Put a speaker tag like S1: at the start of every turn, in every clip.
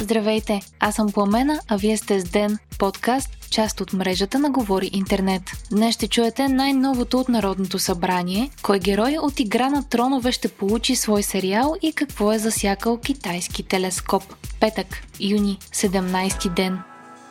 S1: Здравейте, аз съм Пламена, а вие сте с Ден, подкаст, част от мрежата на Говори Интернет. Днес ще чуете най-новото от Народното събрание, кой герой от Игра на тронове ще получи свой сериал и какво е засякал китайски телескоп. Петък, юни, 17 ден.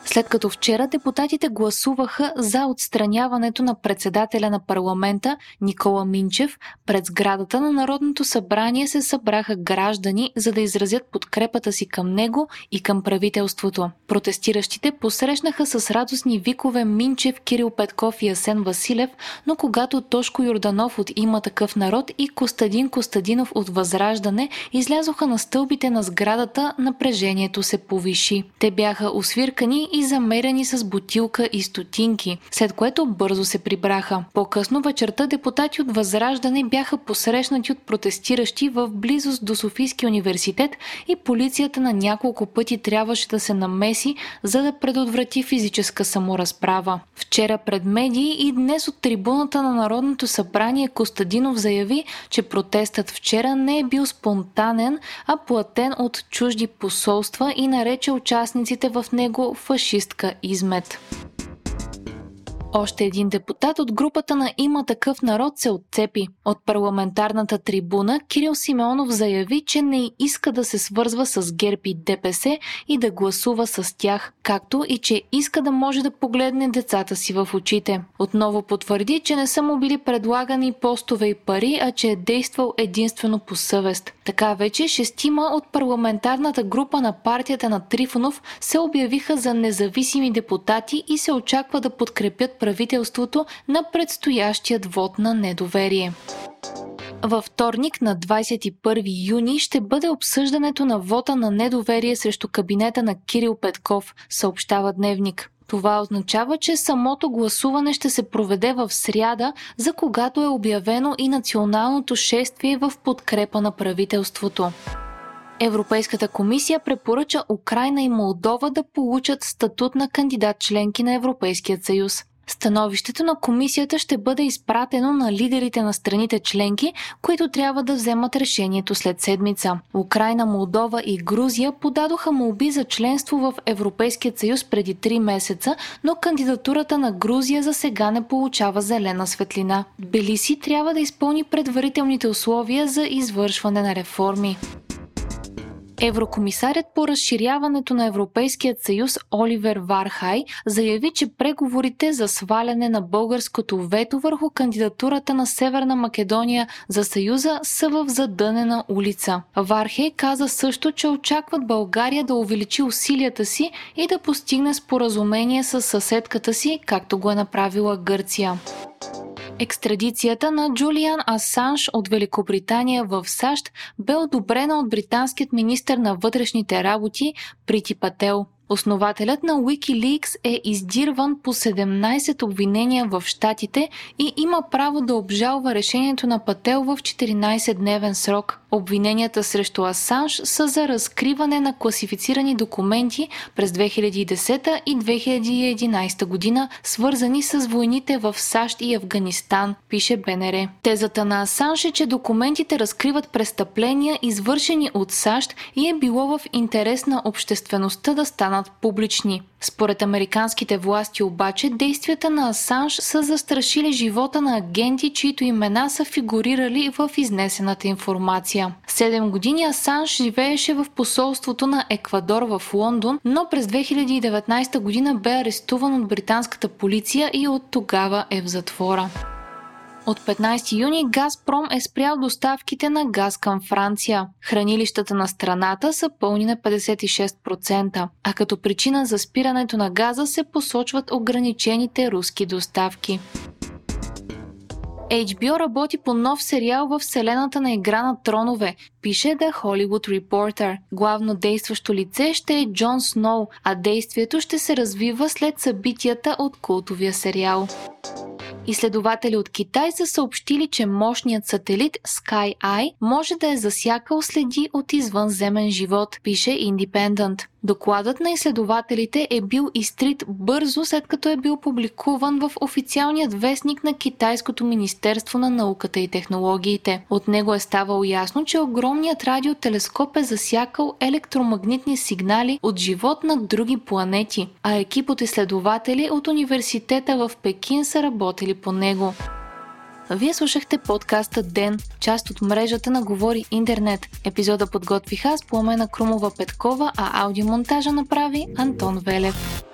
S1: След като вчера депутатите гласуваха за отстраняването на председателя на парламента Никола Минчев, пред сградата на Народното събрание се събраха граждани, за да изразят подкрепата си към него и към правителството. Протестиращите посрещнаха с радостни викове Минчев, Кирил Петков и Асен Василев, но когато Тошко Юрданов от Има такъв народ и Костадин Костадинов от Възраждане излязоха на стълбите на сградата, напрежението се повиши. Те бяха освиркани и замерени с бутилка и стотинки, след което бързо се прибраха. По-късно вечерта депутати от Възраждане бяха посрещнати от протестиращи в близост до Софийския университет и полицията на няколко пъти трябваше да се намеси, за да предотврати физическа саморазправа. Вчера пред медии и днес от трибуната на Народното събрание Костадинов заяви, че протестът вчера не е бил спонтанен, а платен от чужди посолства и нарече участниците в него фашистка измет. Още един депутат от групата на Има такъв народ се отцепи. От парламентарната трибуна Кирил Симеонов заяви, че не иска да се свързва с ГЕРБ и ДПС и да гласува с тях, както и че иска да може да погледне децата си в очите. Отново потвърди, че не са му били предлагани постове и пари, а че е действал единствено по съвест. Така вече шестима от парламентарната група на партията на Трифонов се обявиха за независими депутати и се очаква да подкрепят правителството на предстоящият вод на недоверие. Във вторник на 21 юни ще бъде обсъждането на вота на недоверие срещу кабинета на Кирил Петков, съобщава Дневник. Това означава, че самото гласуване ще се проведе в сряда, за когато е обявено и националното шествие в подкрепа на правителството. Европейската комисия препоръча Украина и Молдова да получат статут на кандидат членки на Европейския съюз. Становището на комисията ще бъде изпратено на лидерите на страните членки, които трябва да вземат решението след седмица. Украина, Молдова и Грузия подадоха молби за членство в Европейския съюз преди 3 месеца, но кандидатурата на Грузия за сега не получава зелена светлина. Белиси трябва да изпълни предварителните условия за извършване на реформи. Еврокомисарят по разширяването на Европейският съюз Оливер Вархай заяви, че преговорите за сваляне на българското вето върху кандидатурата на Северна Македония за съюза са в задънена улица. Вархей каза също, че очакват България да увеличи усилията си и да постигне споразумение с съседката си, както го е направила Гърция. Екстрадицията на Джулиан Асанж от Великобритания в САЩ бе одобрена от британският министр на вътрешните работи Прити Пател. Основателят на Wikileaks е издирван по 17 обвинения в Штатите и има право да обжалва решението на Пател в 14-дневен срок. Обвиненията срещу Асанж са за разкриване на класифицирани документи през 2010 и 2011 година, свързани с войните в САЩ и Афганистан, пише БНР. Тезата на Асанж е, че документите разкриват престъпления, извършени от САЩ и е било в интерес на обществеността да станат публични. Според американските власти обаче, действията на Асанж са застрашили живота на агенти, чието имена са фигурирали в изнесената информация. Седем години Асанж живееше в посолството на Еквадор в Лондон, но през 2019 година бе арестуван от британската полиция и от тогава е в затвора. От 15 юни Газпром е спрял доставките на газ към Франция. Хранилищата на страната са пълни на 56%, а като причина за спирането на газа се посочват ограничените руски доставки. HBO работи по нов сериал в вселената на Игра на тронове, пише The Hollywood Reporter. Главно действащо лице ще е Джон Сноу, а действието ще се развива след събитията от култовия сериал. Изследователи от Китай са съобщили, че мощният сателит Sky може да е засякал следи от извънземен живот, пише Independent. Докладът на изследователите е бил изтрит бързо след като е бил публикуван в официалният вестник на Китайското Министерство на науката и технологиите. От него е ставало ясно, че огромният радиотелескоп е засякал електромагнитни сигнали от живот на други планети, а екип от изследователи от университета в Пекин са работили по него. Вие слушахте подкаста Ден, част от мрежата на Говори Интернет. Епизода подготвих аз, Пламена Крумова Петкова, а аудиомонтажа направи Антон Велев.